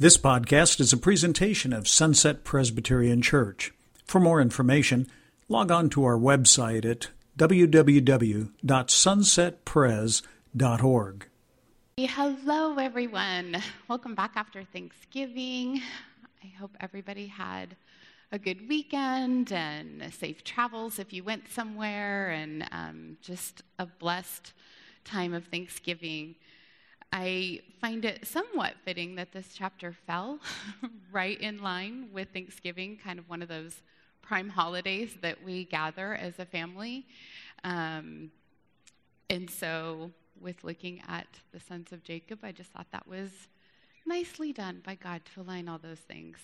This podcast is a presentation of Sunset Presbyterian Church. For more information, log on to our website at www.sunsetpres.org. Hello, everyone. Welcome back after Thanksgiving. I hope everybody had a good weekend and safe travels if you went somewhere, and um, just a blessed time of Thanksgiving. I find it somewhat fitting that this chapter fell right in line with Thanksgiving, kind of one of those prime holidays that we gather as a family. Um, and so, with looking at the sons of Jacob, I just thought that was nicely done by God to align all those things.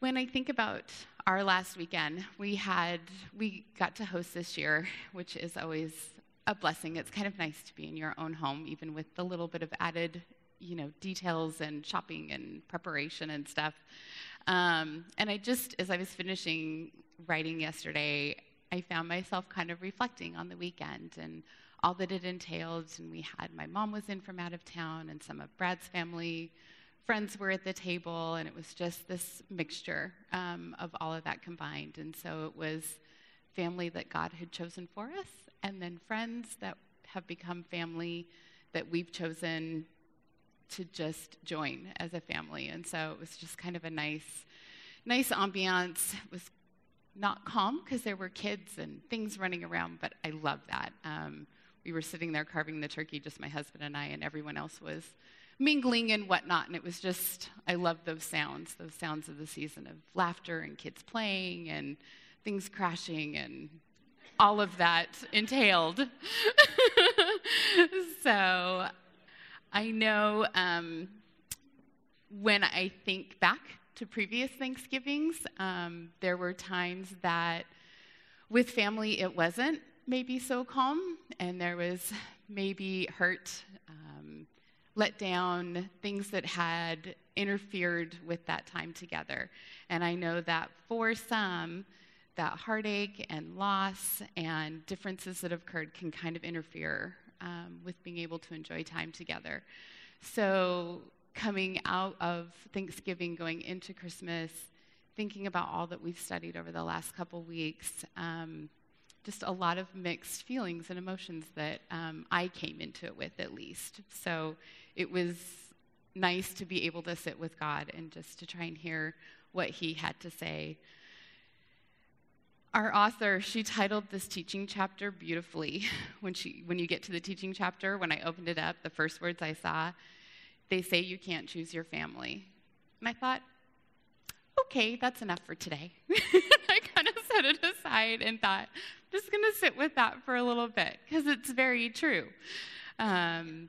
When I think about our last weekend, we had we got to host this year, which is always a blessing. It's kind of nice to be in your own home, even with the little bit of added, you know, details and shopping and preparation and stuff. Um, and I just, as I was finishing writing yesterday, I found myself kind of reflecting on the weekend and all that it entailed. And we had my mom was in from out of town, and some of Brad's family friends were at the table, and it was just this mixture um, of all of that combined. And so it was family that God had chosen for us, and then friends that have become family that we've chosen to just join as a family. And so it was just kind of a nice, nice ambiance. It was not calm because there were kids and things running around, but I love that. Um, we were sitting there carving the turkey, just my husband and I, and everyone else was mingling and whatnot. And it was just, I love those sounds, those sounds of the season of laughter and kids playing and things crashing and all of that entailed. so I know um, when I think back to previous Thanksgivings, um, there were times that with family it wasn't maybe so calm, and there was maybe hurt, um, let down, things that had interfered with that time together. And I know that for some, that heartache and loss and differences that have occurred can kind of interfere um, with being able to enjoy time together. So, coming out of Thanksgiving, going into Christmas, thinking about all that we've studied over the last couple weeks, um, just a lot of mixed feelings and emotions that um, I came into it with, at least. So, it was nice to be able to sit with God and just to try and hear what He had to say our author she titled this teaching chapter beautifully. When she when you get to the teaching chapter when i opened it up the first words i saw they say you can't choose your family. And i thought okay that's enough for today. I kind of set it aside and thought i'm just going to sit with that for a little bit because it's very true. Um,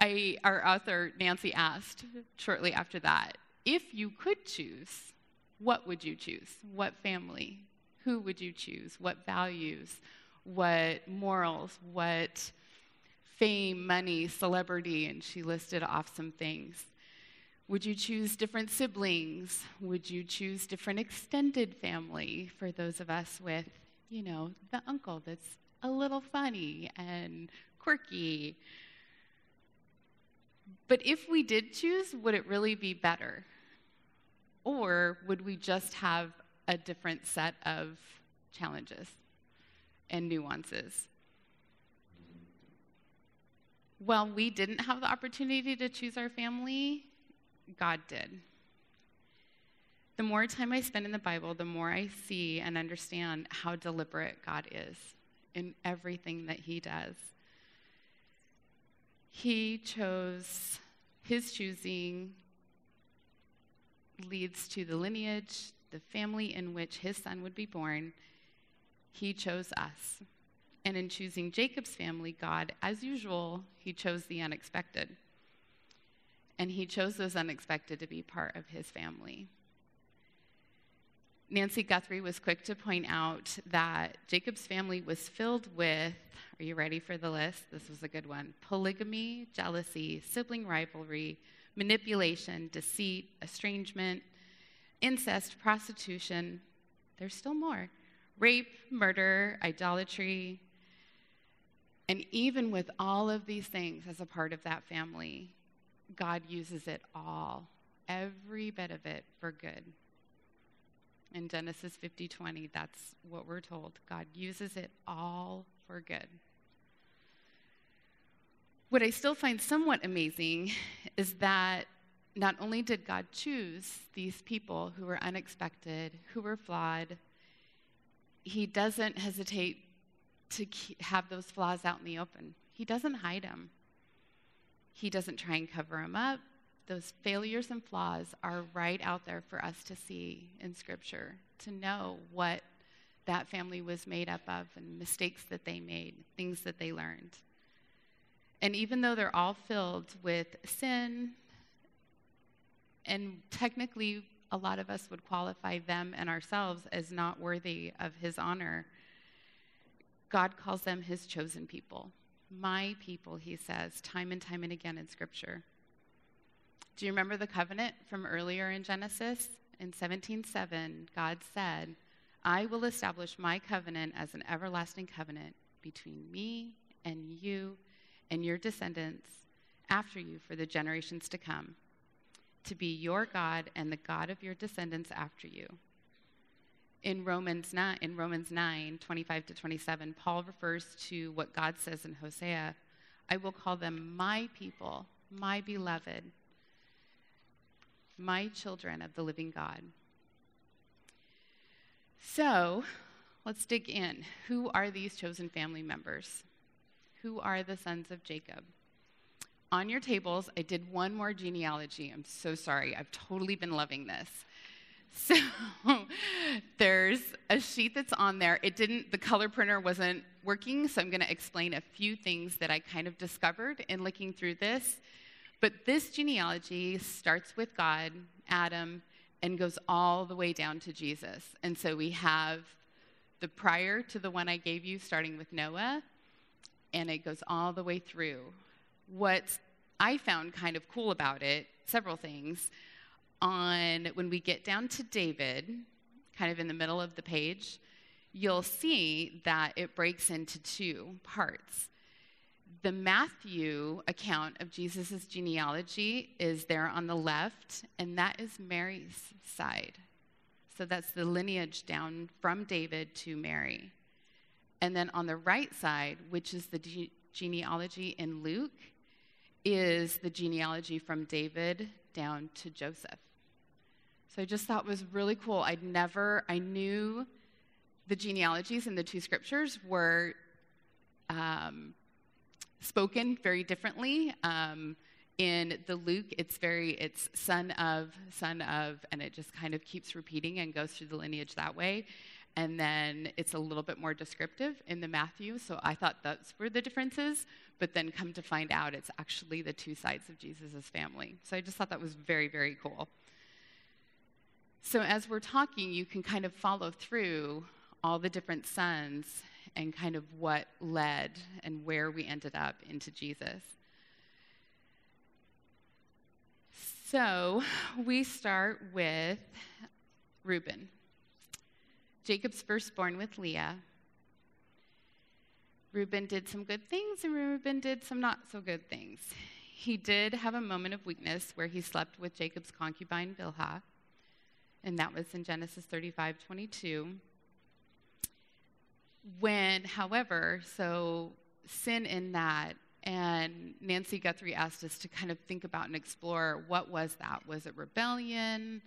I, our author nancy asked shortly after that if you could choose what would you choose? What family? Who would you choose? What values? What morals? What fame, money, celebrity? And she listed off some things. Would you choose different siblings? Would you choose different extended family for those of us with, you know, the uncle that's a little funny and quirky? But if we did choose, would it really be better? Or would we just have a different set of challenges and nuances? Well, we didn't have the opportunity to choose our family, God did. The more time I spend in the Bible, the more I see and understand how deliberate God is in everything that He does. He chose His choosing leads to the lineage, the family in which his son would be born. He chose us. And in choosing Jacob's family, God, as usual, he chose the unexpected. And he chose those unexpected to be part of his family. Nancy Guthrie was quick to point out that Jacob's family was filled with, are you ready for the list? This was a good one polygamy, jealousy, sibling rivalry, manipulation, deceit, estrangement, incest, prostitution. There's still more rape, murder, idolatry. And even with all of these things as a part of that family, God uses it all, every bit of it, for good. In Genesis 50:20, that's what we're told. God uses it all for good. What I still find somewhat amazing is that not only did God choose these people who were unexpected, who were flawed, He doesn't hesitate to have those flaws out in the open. He doesn't hide them. He doesn't try and cover them up. Those failures and flaws are right out there for us to see in Scripture, to know what that family was made up of and mistakes that they made, things that they learned. And even though they're all filled with sin, and technically a lot of us would qualify them and ourselves as not worthy of his honor, God calls them his chosen people. My people, he says, time and time and again in Scripture. Do you remember the covenant from earlier in Genesis? In 17:7, God said, "I will establish my covenant as an everlasting covenant between me and you and your descendants after you for the generations to come, to be your God and the God of your descendants after you. In Romans 9, in Romans 9, 25 to 27, Paul refers to what God says in Hosea I will call them my people, my beloved, my children of the living God. So let's dig in. Who are these chosen family members? Who are the sons of Jacob? On your tables, I did one more genealogy. I'm so sorry. I've totally been loving this. So there's a sheet that's on there. It didn't, the color printer wasn't working, so I'm going to explain a few things that I kind of discovered in looking through this. But this genealogy starts with God, Adam, and goes all the way down to Jesus. And so we have the prior to the one I gave you, starting with Noah, and it goes all the way through. What I found kind of cool about it, several things, on when we get down to David, kind of in the middle of the page, you'll see that it breaks into two parts. The Matthew account of Jesus' genealogy is there on the left, and that is Mary's side. So that's the lineage down from David to Mary. And then on the right side, which is the ge- genealogy in Luke, is the genealogy from David down to Joseph. So I just thought was really cool. I'd never, I knew the genealogies in the two scriptures were um, spoken very differently. Um, in the Luke, it's very, it's son of, son of, and it just kind of keeps repeating and goes through the lineage that way and then it's a little bit more descriptive in the Matthew. So I thought those were the differences, but then come to find out it's actually the two sides of Jesus' family. So I just thought that was very, very cool. So as we're talking, you can kind of follow through all the different sons and kind of what led and where we ended up into Jesus. So we start with Reuben. Jacob's firstborn with Leah. Reuben did some good things, and Reuben did some not so good things. He did have a moment of weakness where he slept with Jacob's concubine Bilhah, and that was in Genesis 35 22. When, however, so sin in that, and Nancy Guthrie asked us to kind of think about and explore what was that? Was it rebellion?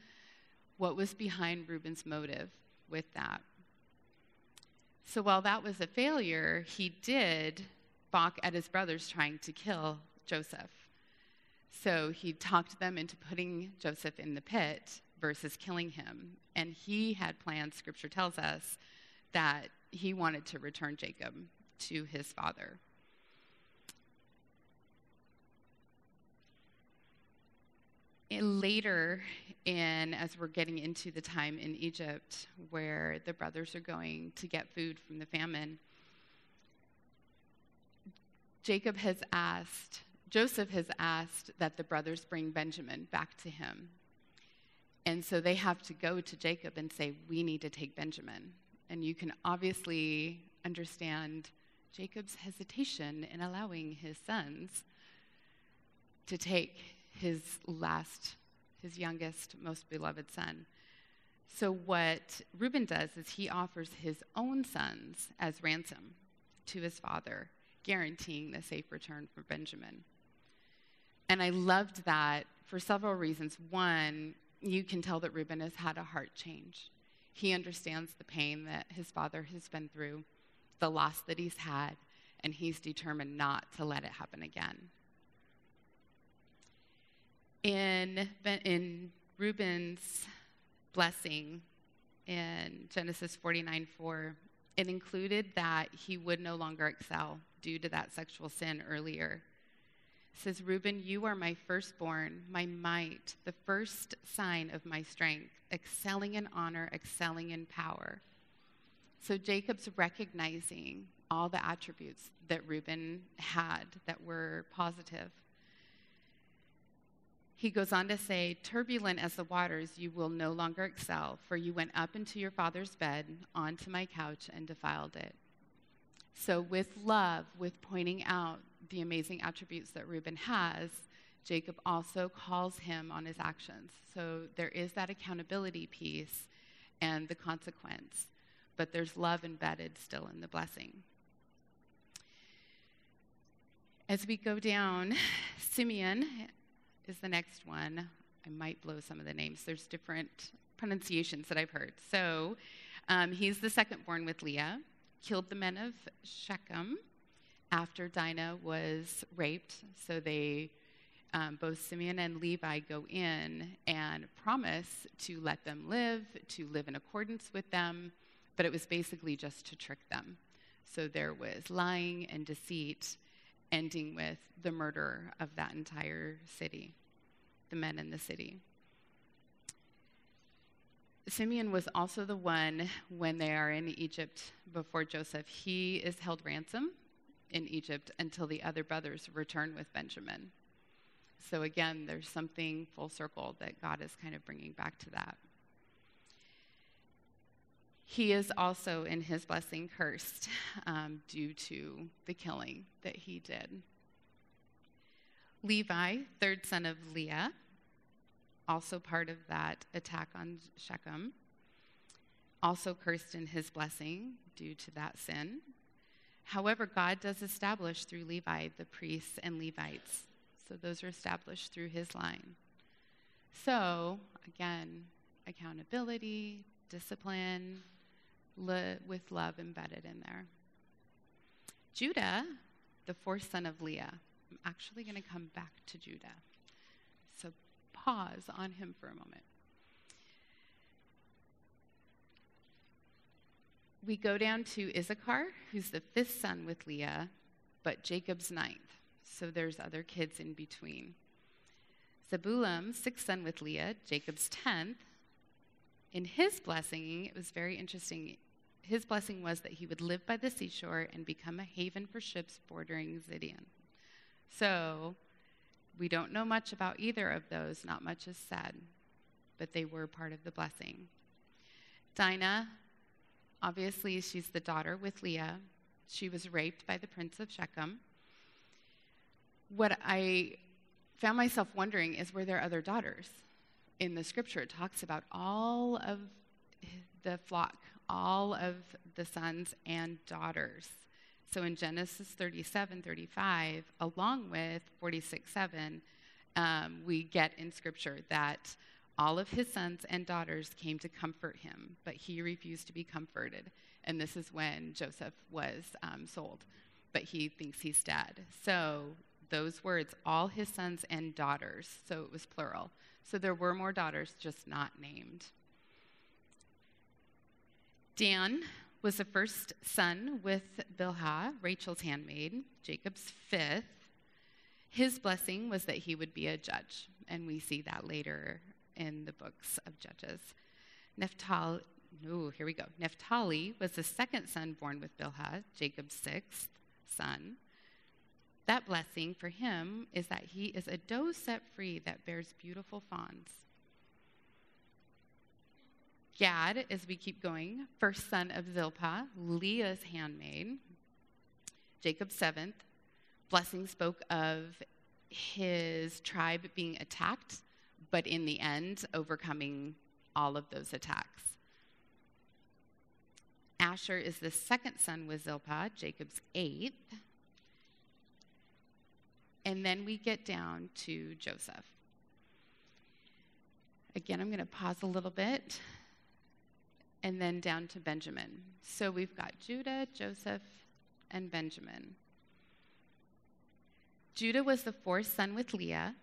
What was behind Reuben's motive? With that. So while that was a failure, he did balk at his brothers trying to kill Joseph. So he talked them into putting Joseph in the pit versus killing him. And he had plans, scripture tells us, that he wanted to return Jacob to his father. Later in as we're getting into the time in Egypt where the brothers are going to get food from the famine Jacob has asked Joseph has asked that the brothers bring Benjamin back to him. And so they have to go to Jacob and say we need to take Benjamin. And you can obviously understand Jacob's hesitation in allowing his sons to take his last, his youngest, most beloved son. So, what Reuben does is he offers his own sons as ransom to his father, guaranteeing the safe return for Benjamin. And I loved that for several reasons. One, you can tell that Reuben has had a heart change. He understands the pain that his father has been through, the loss that he's had, and he's determined not to let it happen again. In, in Reuben's blessing in Genesis 49 4, it included that he would no longer excel due to that sexual sin earlier. It says, Reuben, you are my firstborn, my might, the first sign of my strength, excelling in honor, excelling in power. So Jacob's recognizing all the attributes that Reuben had that were positive. He goes on to say, Turbulent as the waters, you will no longer excel, for you went up into your father's bed, onto my couch, and defiled it. So, with love, with pointing out the amazing attributes that Reuben has, Jacob also calls him on his actions. So, there is that accountability piece and the consequence, but there's love embedded still in the blessing. As we go down, Simeon is the next one. I might blow some of the names. There's different pronunciations that I've heard. So um, he's the second born with Leah, killed the men of Shechem after Dinah was raped. So they, um, both Simeon and Levi, go in and promise to let them live, to live in accordance with them, but it was basically just to trick them. So there was lying and deceit, ending with the murder of that entire city the men in the city. Simeon was also the one when they are in Egypt before Joseph. He is held ransom in Egypt until the other brothers return with Benjamin. So again, there's something full circle that God is kind of bringing back to that. He is also in his blessing cursed um, due to the killing that he did. Levi, third son of Leah, also part of that attack on Shechem, also cursed in his blessing due to that sin. However, God does establish through Levi the priests and Levites. So those are established through his line. So, again, accountability, discipline, with love embedded in there. Judah, the fourth son of Leah. I'm actually going to come back to Judah. So pause on him for a moment. We go down to Issachar, who's the fifth son with Leah, but Jacob's ninth. So there's other kids in between. Zebulun, sixth son with Leah, Jacob's tenth. In his blessing, it was very interesting. His blessing was that he would live by the seashore and become a haven for ships bordering Zidon. So we don't know much about either of those, not much is said, but they were part of the blessing. Dinah, obviously, she's the daughter with Leah. She was raped by the prince of Shechem. What I found myself wondering is were there other daughters? In the scripture, it talks about all of the flock, all of the sons and daughters. So in Genesis 37, 35, along with 46, 7, um, we get in Scripture that all of his sons and daughters came to comfort him, but he refused to be comforted. And this is when Joseph was um, sold, but he thinks he's dead. So those words, all his sons and daughters, so it was plural. So there were more daughters, just not named. Dan was the first son with Bilhah, Rachel's handmaid, Jacob's fifth. His blessing was that he would be a judge, and we see that later in the books of Judges. Naphtali, oh, here we go. Naphtali was the second son born with Bilhah, Jacob's sixth son. That blessing for him is that he is a doe set free that bears beautiful fawns. Gad, as we keep going, first son of Zilpah, Leah's handmaid, Jacob's seventh. Blessing spoke of his tribe being attacked, but in the end, overcoming all of those attacks. Asher is the second son with Zilpah, Jacob's eighth. And then we get down to Joseph. Again, I'm going to pause a little bit and then down to Benjamin. So we've got Judah, Joseph, and Benjamin. Judah was the fourth son with Leah.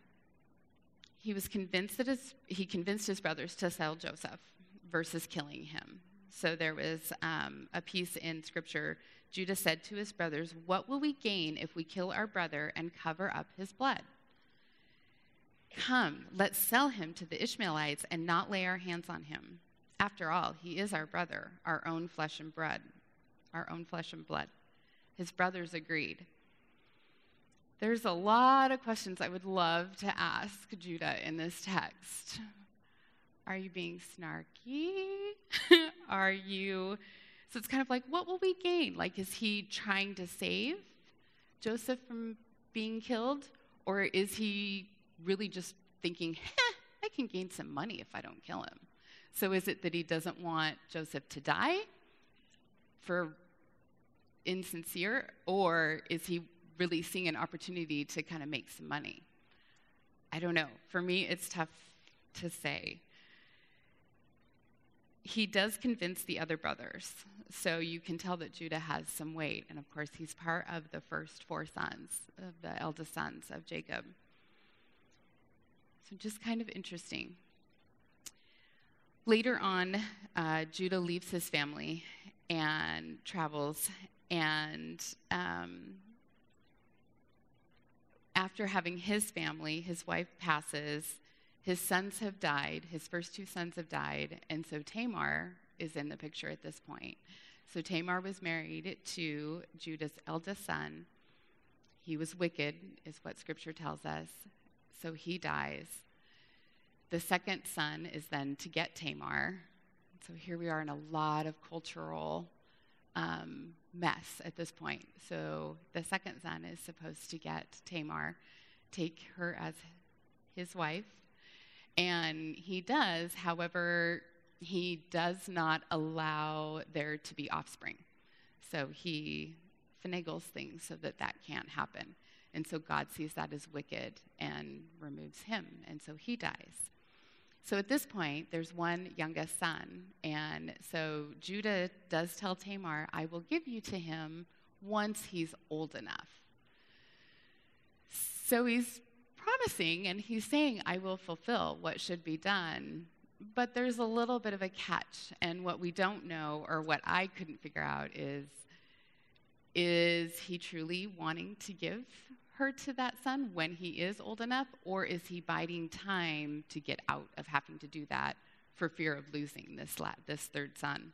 He was convinced that his, he convinced his brothers to sell Joseph versus killing him. So there was um, a piece in scripture. Judah said to his brothers, What will we gain if we kill our brother and cover up his blood? Come, let's sell him to the Ishmaelites and not lay our hands on him. After all, he is our brother, our own flesh and blood, our own flesh and blood. His brothers agreed. There's a lot of questions I would love to ask Judah in this text. Are you being snarky? Are you. So it's kind of like, what will we gain? Like, is he trying to save Joseph from being killed? Or is he really just thinking, I can gain some money if I don't kill him? So is it that he doesn't want Joseph to die for insincere? Or is he really seeing an opportunity to kind of make some money? I don't know. For me, it's tough to say. He does convince the other brothers, so you can tell that Judah has some weight. And of course, he's part of the first four sons, of the eldest sons of Jacob. So, just kind of interesting. Later on, uh, Judah leaves his family and travels, and um, after having his family, his wife passes, his sons have died, his first two sons have died, and so Tamar is in the picture at this point. So Tamar was married to Judah's eldest son. He was wicked, is what scripture tells us. So he dies. The second son is then to get Tamar. So here we are in a lot of cultural um, mess at this point. So the second son is supposed to get Tamar, take her as his wife. And he does, however, he does not allow there to be offspring. So he finagles things so that that can't happen. And so God sees that as wicked and removes him. And so he dies. So at this point, there's one youngest son. And so Judah does tell Tamar, I will give you to him once he's old enough. So he's promising and he's saying, I will fulfill what should be done. But there's a little bit of a catch. And what we don't know, or what I couldn't figure out, is is he truly wanting to give her to that son when he is old enough, or is he biding time to get out of having to do that for fear of losing this, la- this third son?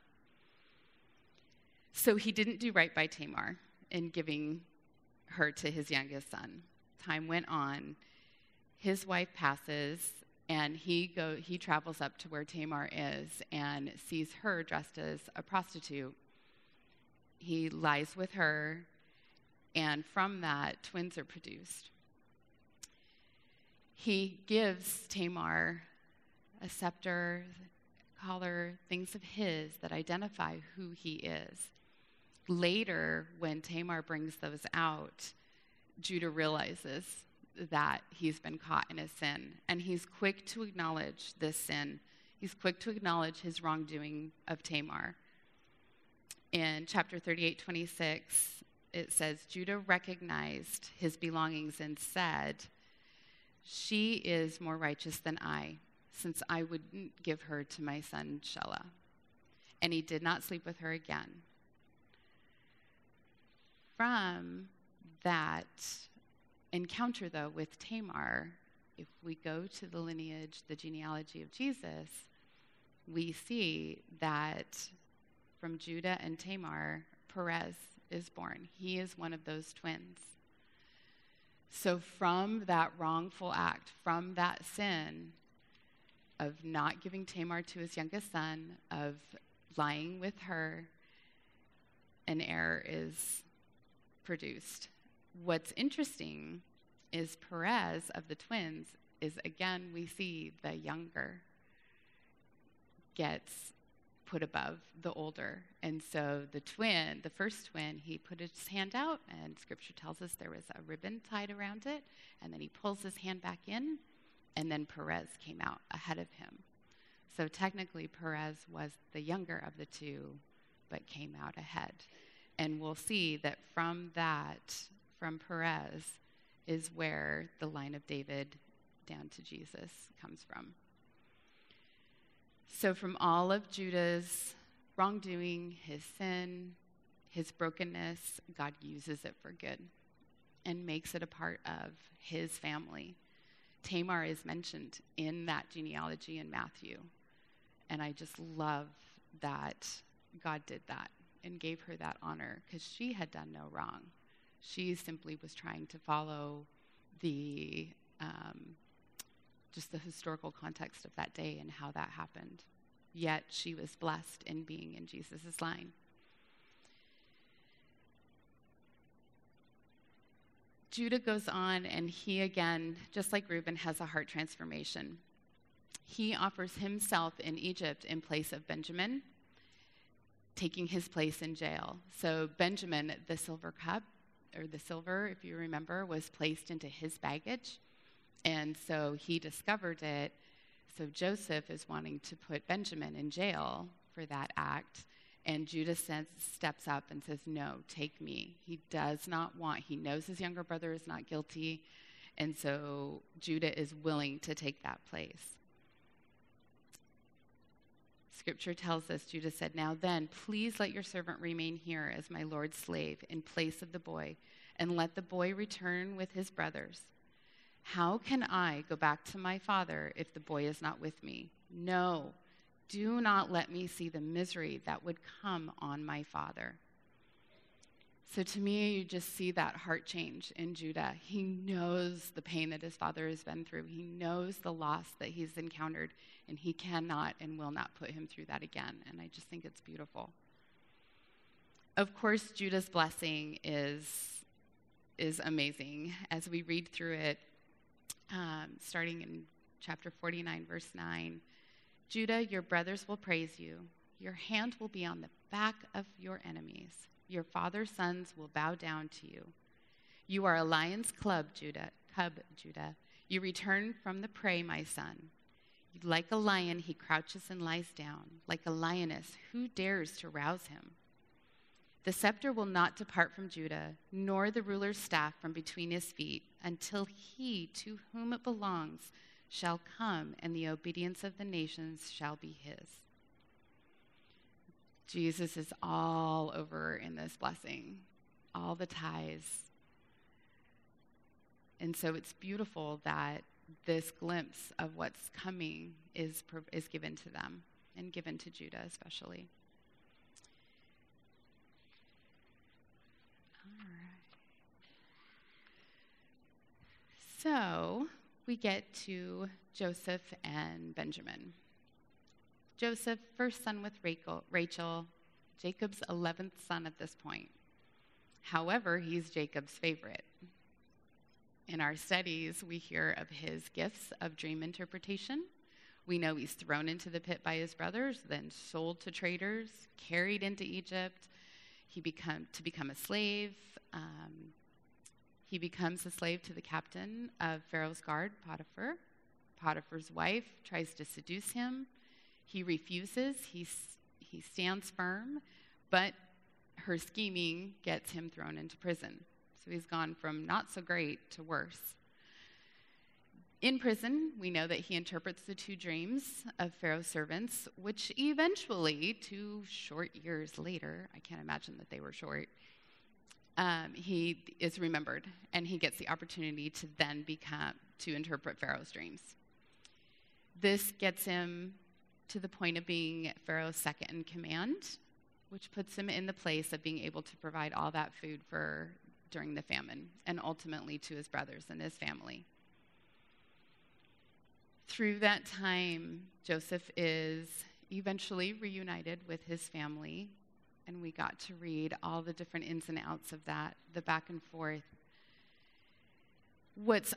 So he didn't do right by Tamar in giving her to his youngest son. Time went on. His wife passes, and he, go, he travels up to where Tamar is and sees her dressed as a prostitute. He lies with her and from that, twins are produced. He gives Tamar a scepter, collar, things of his that identify who he is. Later, when Tamar brings those out, Judah realizes that he's been caught in a sin, and he's quick to acknowledge this sin. He's quick to acknowledge his wrongdoing of Tamar. In chapter 38, 26, it says Judah recognized his belongings and said, She is more righteous than I, since I wouldn't give her to my son Shelah. And he did not sleep with her again. From that encounter, though, with Tamar, if we go to the lineage, the genealogy of Jesus, we see that from Judah and Tamar, Perez is born. He is one of those twins. So, from that wrongful act, from that sin of not giving Tamar to his youngest son, of lying with her, an heir is produced. What's interesting is Perez of the twins is again we see the younger gets put above the older. And so the twin, the first twin, he put his hand out, and scripture tells us there was a ribbon tied around it, and then he pulls his hand back in, and then Perez came out ahead of him. So technically, Perez was the younger of the two, but came out ahead. And we'll see that from that, from Perez, is where the line of David down to Jesus comes from. So, from all of Judah's wrongdoing, his sin, his brokenness, God uses it for good and makes it a part of his family. Tamar is mentioned in that genealogy in Matthew. And I just love that God did that and gave her that honor because she had done no wrong. She simply was trying to follow the um, just the historical context of that day and how that happened. Yet she was blessed in being in Jesus' line. Judah goes on, and he again, just like Reuben, has a heart transformation. He offers himself in Egypt in place of Benjamin, taking his place in jail. So, Benjamin, the silver cup, or the silver, if you remember, was placed into his baggage. And so he discovered it. So Joseph is wanting to put Benjamin in jail for that act. And Judah steps up and says, No, take me. He does not want, he knows his younger brother is not guilty. And so Judah is willing to take that place. Scripture tells us, Judah said, Now then, please let your servant remain here as my Lord's slave in place of the boy, and let the boy return with his brothers. How can I go back to my father if the boy is not with me? No, do not let me see the misery that would come on my father. So to me, you just see that heart change in Judah. He knows the pain that his father has been through, he knows the loss that he's encountered, and he cannot and will not put him through that again. And I just think it's beautiful. Of course, Judah's blessing is, is amazing. As we read through it, um, starting in chapter 49, verse 9. Judah, your brothers will praise you. Your hand will be on the back of your enemies. Your father's sons will bow down to you. You are a lion's club, Judah, cub, Judah. You return from the prey, my son. Like a lion, he crouches and lies down. Like a lioness, who dares to rouse him? The scepter will not depart from Judah, nor the ruler's staff from between his feet, until he to whom it belongs shall come, and the obedience of the nations shall be his. Jesus is all over in this blessing, all the ties. And so it's beautiful that this glimpse of what's coming is, is given to them and given to Judah especially. So we get to Joseph and Benjamin. Joseph, first son with Rachel, Jacob's 11th son at this point. However, he's Jacob's favorite. In our studies, we hear of his gifts of dream interpretation. We know he's thrown into the pit by his brothers, then sold to traders, carried into Egypt, he become, to become a slave, um, he becomes a slave to the captain of Pharaoh's guard, Potiphar. Potiphar's wife tries to seduce him. He refuses. He, he stands firm, but her scheming gets him thrown into prison. So he's gone from not so great to worse. In prison, we know that he interprets the two dreams of Pharaoh's servants, which eventually, two short years later, I can't imagine that they were short, um, he is remembered and he gets the opportunity to then become to interpret pharaoh's dreams. This gets him to the point of being pharaoh's second in command which puts him in the place of being able to provide all that food for during the famine and ultimately to his brothers and his family through that time joseph is eventually reunited with his family and we got to read all the different ins and outs of that, the back and forth. What's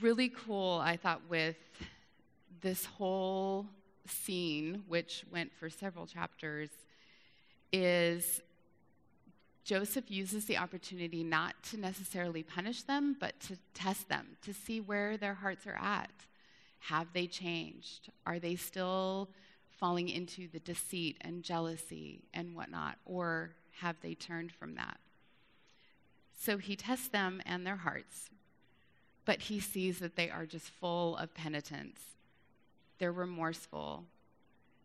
really cool, I thought, with this whole scene, which went for several chapters, is Joseph uses the opportunity not to necessarily punish them, but to test them, to see where their hearts are at. Have they changed? Are they still falling into the deceit and jealousy and whatnot? Or have they turned from that? So he tests them and their hearts, but he sees that they are just full of penitence. They're remorseful.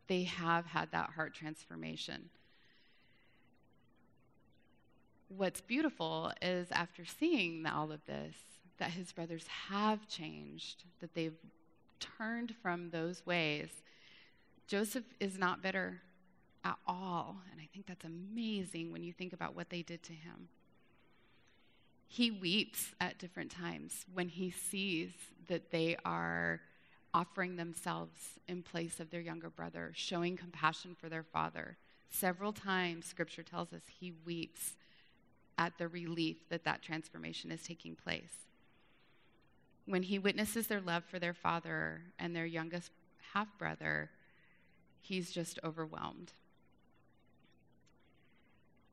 They have had that heart transformation. What's beautiful is after seeing all of this, that his brothers have changed, that they've turned from those ways. Joseph is not bitter at all. And I think that's amazing when you think about what they did to him. He weeps at different times when he sees that they are offering themselves in place of their younger brother, showing compassion for their father. Several times, scripture tells us he weeps at the relief that that transformation is taking place. When he witnesses their love for their father and their youngest half brother, he's just overwhelmed.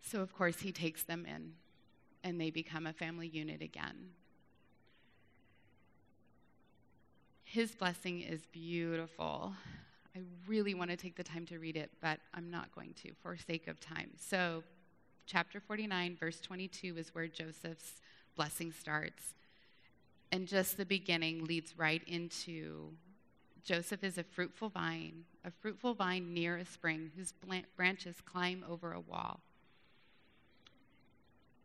So, of course, he takes them in and they become a family unit again. His blessing is beautiful. I really want to take the time to read it, but I'm not going to for sake of time. So, chapter 49, verse 22 is where Joseph's blessing starts. And just the beginning leads right into Joseph is a fruitful vine, a fruitful vine near a spring whose branches climb over a wall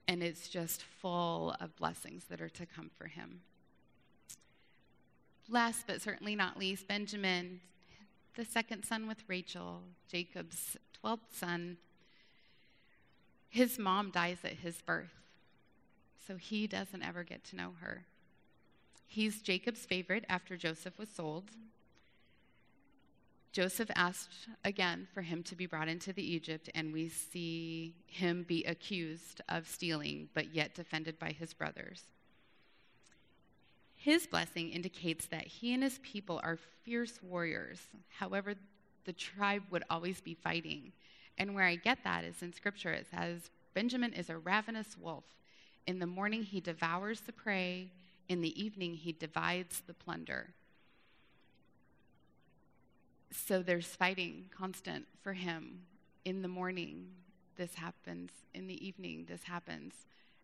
and it's just full of blessings that are to come for him. Last but certainly not least, Benjamin, the second son with Rachel, Jacob's 12th son. His mom dies at his birth, so he doesn't ever get to know her. He's Jacob's favorite after Joseph was sold. Joseph asked again for him to be brought into the Egypt, and we see him be accused of stealing, but yet defended by his brothers. His blessing indicates that he and his people are fierce warriors. However, the tribe would always be fighting. And where I get that is in scripture. It says, Benjamin is a ravenous wolf. In the morning, he devours the prey. In the evening, he divides the plunder so there's fighting constant for him. In the morning, this happens. In the evening, this happens.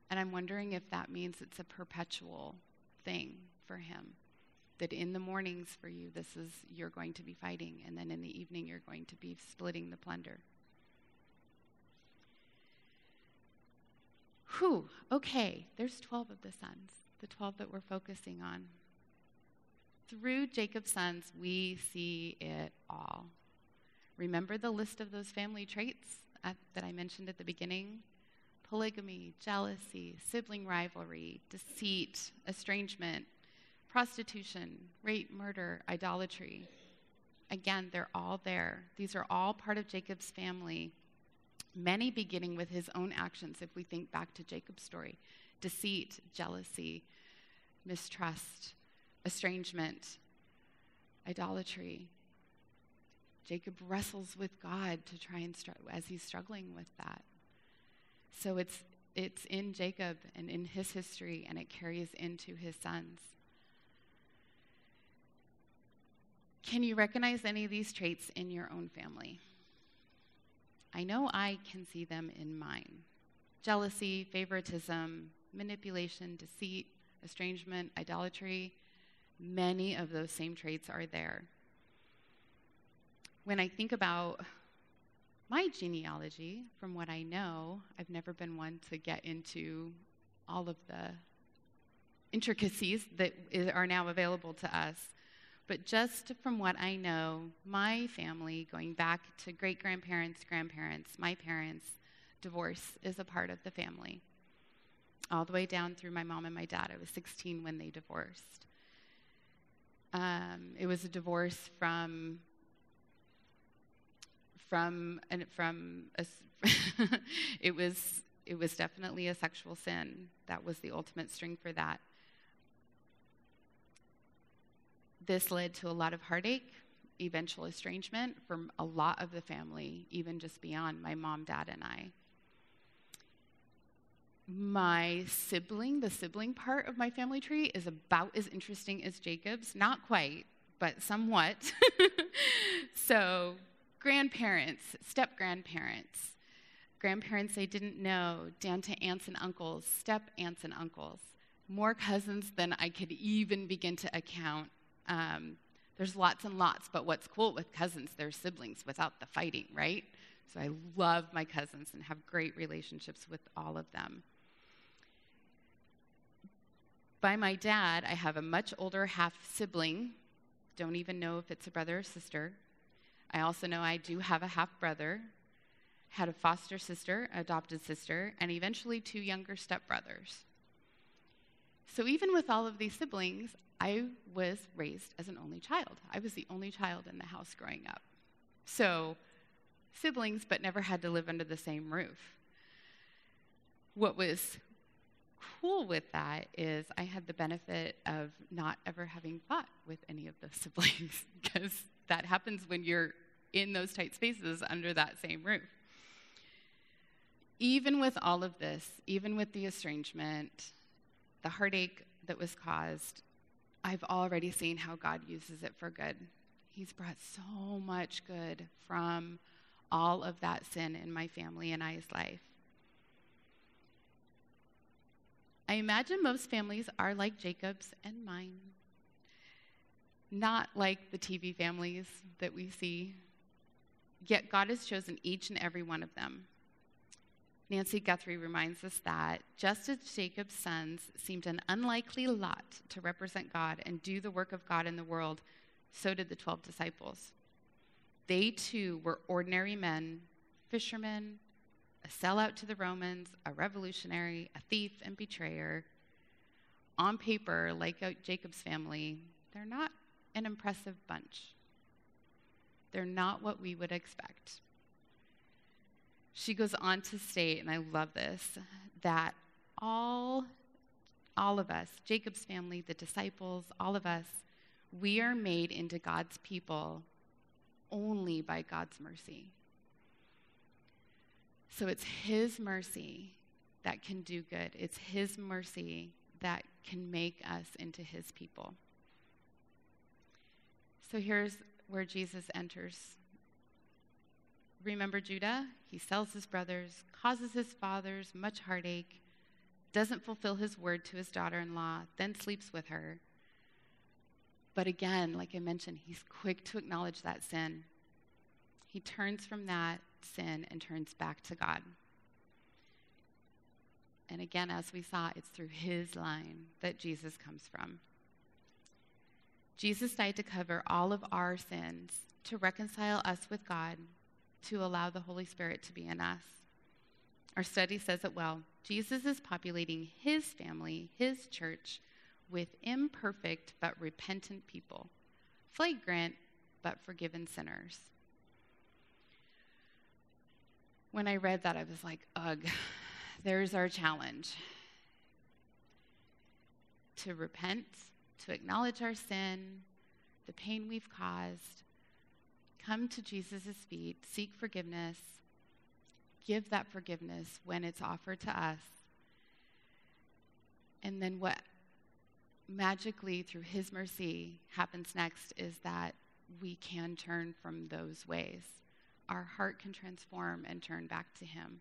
And I'm wondering if that means it's a perpetual thing for him. That in the mornings for you, this is, you're going to be fighting. And then in the evening, you're going to be splitting the plunder. Whew, okay, there's 12 of the sons, the 12 that we're focusing on. Through Jacob's sons, we see it all. Remember the list of those family traits at, that I mentioned at the beginning? Polygamy, jealousy, sibling rivalry, deceit, estrangement, prostitution, rape, murder, idolatry. Again, they're all there. These are all part of Jacob's family, many beginning with his own actions, if we think back to Jacob's story deceit, jealousy, mistrust, estrangement, idolatry. Jacob wrestles with God to try and start as he's struggling with that. So it's it's in Jacob and in his history and it carries into his sons. Can you recognize any of these traits in your own family? I know I can see them in mine. Jealousy, favoritism, manipulation, deceit, estrangement, idolatry, many of those same traits are there. When I think about my genealogy, from what I know, I've never been one to get into all of the intricacies that are now available to us. But just from what I know, my family, going back to great grandparents, grandparents, my parents, divorce is a part of the family. All the way down through my mom and my dad. I was 16 when they divorced. Um, it was a divorce from from and from a, it was it was definitely a sexual sin. That was the ultimate string for that. this led to a lot of heartache, eventual estrangement from a lot of the family, even just beyond my mom, dad, and I. My sibling, the sibling part of my family tree, is about as interesting as Jacob's. Not quite, but somewhat. so, grandparents, step grandparents, grandparents I didn't know, down to aunts and uncles, step aunts and uncles, more cousins than I could even begin to account. Um, there's lots and lots, but what's cool with cousins, they're siblings without the fighting, right? So I love my cousins and have great relationships with all of them. By my dad, I have a much older half sibling. Don't even know if it's a brother or sister. I also know I do have a half brother, had a foster sister, adopted sister, and eventually two younger stepbrothers. So even with all of these siblings, I was raised as an only child. I was the only child in the house growing up. So, siblings, but never had to live under the same roof. What was cool with that is I had the benefit of not ever having fought with any of the siblings because that happens when you're in those tight spaces under that same roof. Even with all of this, even with the estrangement, the heartache that was caused, I've already seen how God uses it for good. He's brought so much good from all of that sin in my family and I's life. I imagine most families are like Jacob's and mine, not like the TV families that we see. Yet God has chosen each and every one of them. Nancy Guthrie reminds us that just as Jacob's sons seemed an unlikely lot to represent God and do the work of God in the world, so did the 12 disciples. They too were ordinary men, fishermen, a sellout to the Romans, a revolutionary, a thief, and betrayer. On paper, like Jacob's family, they're not an impressive bunch. They're not what we would expect. She goes on to state, and I love this, that all, all of us, Jacob's family, the disciples, all of us, we are made into God's people only by God's mercy. So it's His mercy that can do good. It's His mercy that can make us into His people. So here's where Jesus enters remember Judah? He sells his brothers, causes his fathers much heartache, doesn't fulfill his word to his daughter in law, then sleeps with her. But again, like I mentioned, he's quick to acknowledge that sin. He turns from that sin and turns back to God. And again, as we saw, it's through his line that Jesus comes from. Jesus died to cover all of our sins, to reconcile us with God, to allow the Holy Spirit to be in us. Our study says it well. Jesus is populating his family, his church, with imperfect but repentant people, flagrant but forgiven sinners. When I read that, I was like, ugh, there's our challenge. To repent, to acknowledge our sin, the pain we've caused, come to Jesus' feet, seek forgiveness, give that forgiveness when it's offered to us. And then what magically, through His mercy, happens next is that we can turn from those ways. Our heart can transform and turn back to Him.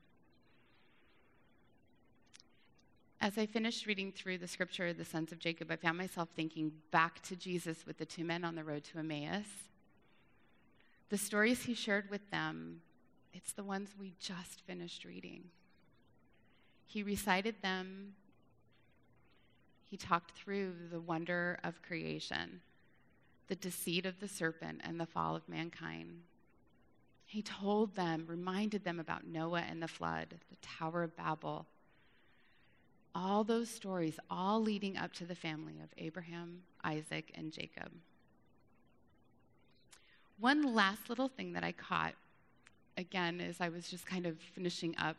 As I finished reading through the scripture, the sons of Jacob, I found myself thinking back to Jesus with the two men on the road to Emmaus the stories he shared with them, it's the ones we just finished reading. He recited them. He talked through the wonder of creation, the deceit of the serpent, and the fall of mankind. He told them, reminded them about Noah and the flood, the Tower of Babel. All those stories, all leading up to the family of Abraham, Isaac, and Jacob. One last little thing that I caught, again, as I was just kind of finishing up,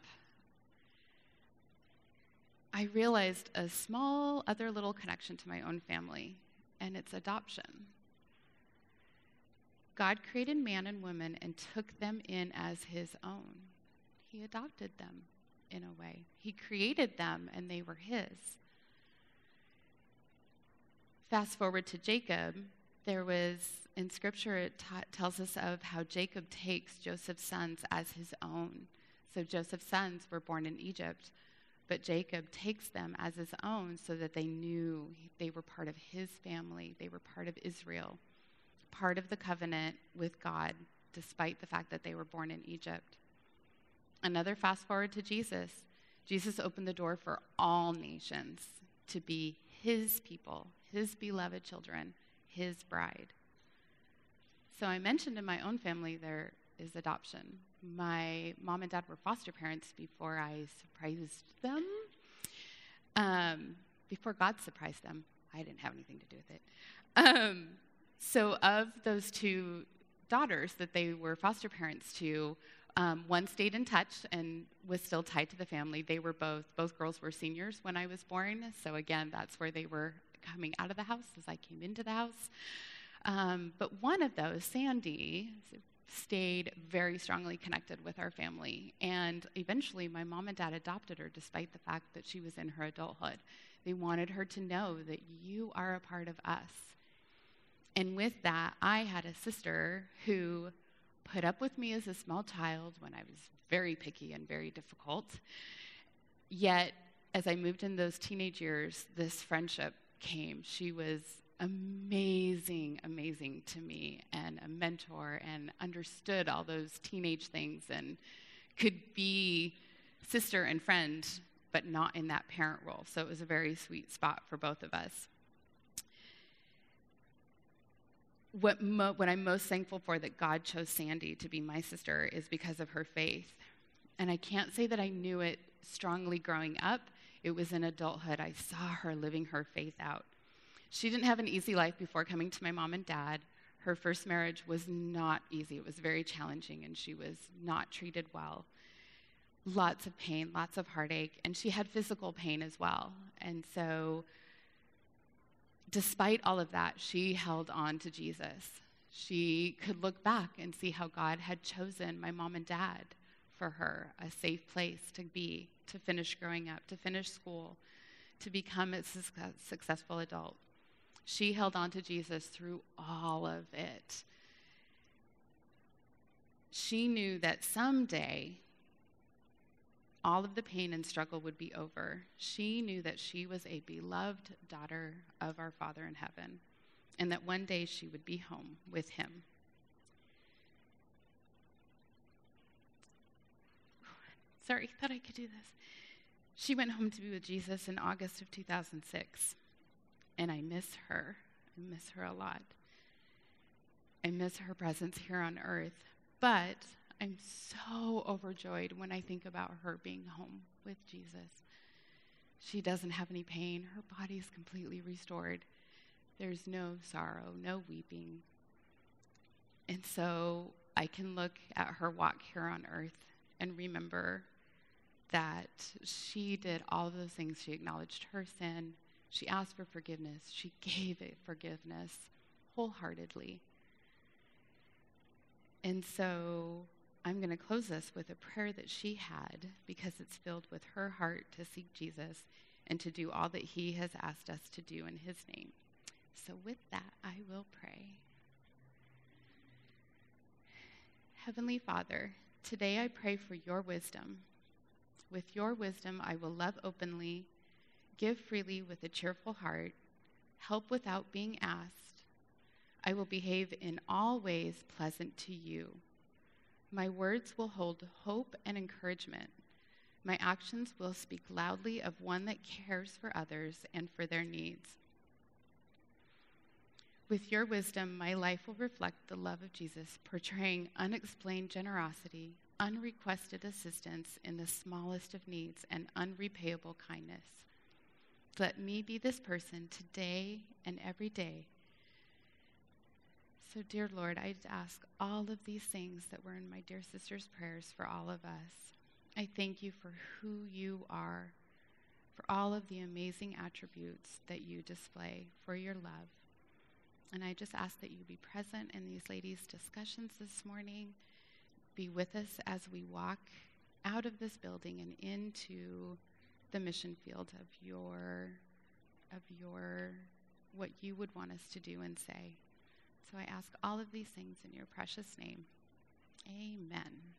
I realized a small other little connection to my own family, and it's adoption. God created man and woman and took them in as his own. He adopted them in a way. He created them and they were his. Fast forward to Jacob, there was in scripture it t- tells us of how Jacob takes Joseph's sons as his own. So Joseph's sons were born in Egypt, but Jacob takes them as his own so that they knew they were part of his family, they were part of Israel, part of the covenant with God, despite the fact that they were born in Egypt. Another fast forward to Jesus. Jesus opened the door for all nations to be his people, his beloved children, his bride. So I mentioned in my own family there is adoption. My mom and dad were foster parents before I surprised them. Um, before God surprised them, I didn't have anything to do with it. Um, so, of those two daughters that they were foster parents to, um, one stayed in touch and was still tied to the family. They were both, both girls were seniors when I was born. So, again, that's where they were coming out of the house as I came into the house. Um, but one of those, Sandy, stayed very strongly connected with our family. And eventually, my mom and dad adopted her despite the fact that she was in her adulthood. They wanted her to know that you are a part of us. And with that, I had a sister who put up with me as a small child when I was very picky and very difficult. Yet, as I moved in those teenage years, this friendship came. She was amazing, amazing to me and a mentor and understood all those teenage things and could be sister and friend, but not in that parent role. So it was a very sweet spot for both of us. What, mo- what I'm most thankful for that God chose Sandy to be my sister is because of her faith. And I can't say that I knew it strongly growing up. It was in adulthood. I saw her living her faith out. She didn't have an easy life before coming to my mom and dad. Her first marriage was not easy, it was very challenging, and she was not treated well. Lots of pain, lots of heartache, and she had physical pain as well. And so, despite all of that, she held on to Jesus. She could look back and see how God had chosen my mom and dad for her a safe place to be, to finish growing up, to finish school, to become a successful adult. She held on to Jesus through all of it. She knew that someday all of the pain and struggle would be over. She knew that she was a beloved daughter of our Father in heaven and that one day she would be home with him. Sorry, thought I could do this. She went home to be with Jesus in August of 2006 and I miss her. I miss her a lot. I miss her presence here on earth. But I'm so overjoyed when I think about her being home with Jesus. She doesn't have any pain, her body is completely restored. There's no sorrow, no weeping. And so I can look at her walk here on earth and remember that she did all of those things. She acknowledged her sin, she asked for forgiveness. She gave it forgiveness wholeheartedly. And so I'm going to close this with a prayer that she had because it's filled with her heart to seek Jesus and to do all that he has asked us to do in his name. So, with that, I will pray. Heavenly Father, today I pray for your wisdom. With your wisdom, I will love openly give freely with a cheerful heart, help without being asked. I will behave in all ways pleasant to you. My words will hold hope and encouragement. My actions will speak loudly of one that cares for others and for their needs. With your wisdom, my life will reflect the love of Jesus, portraying unexplained generosity, unrequested assistance in the smallest of needs, and unrepayable kindness. Let me be this person today and every day. So, dear Lord, I ask all of these things that were in my dear sister's prayers for all of us. I thank you for who you are, for all of the amazing attributes that you display, for your love. And I just ask that you be present in these ladies' discussions this morning. Be with us as we walk out of this building and into the mission field of your of your what you would want us to do and say. So I ask all of these things in your precious name. Amen.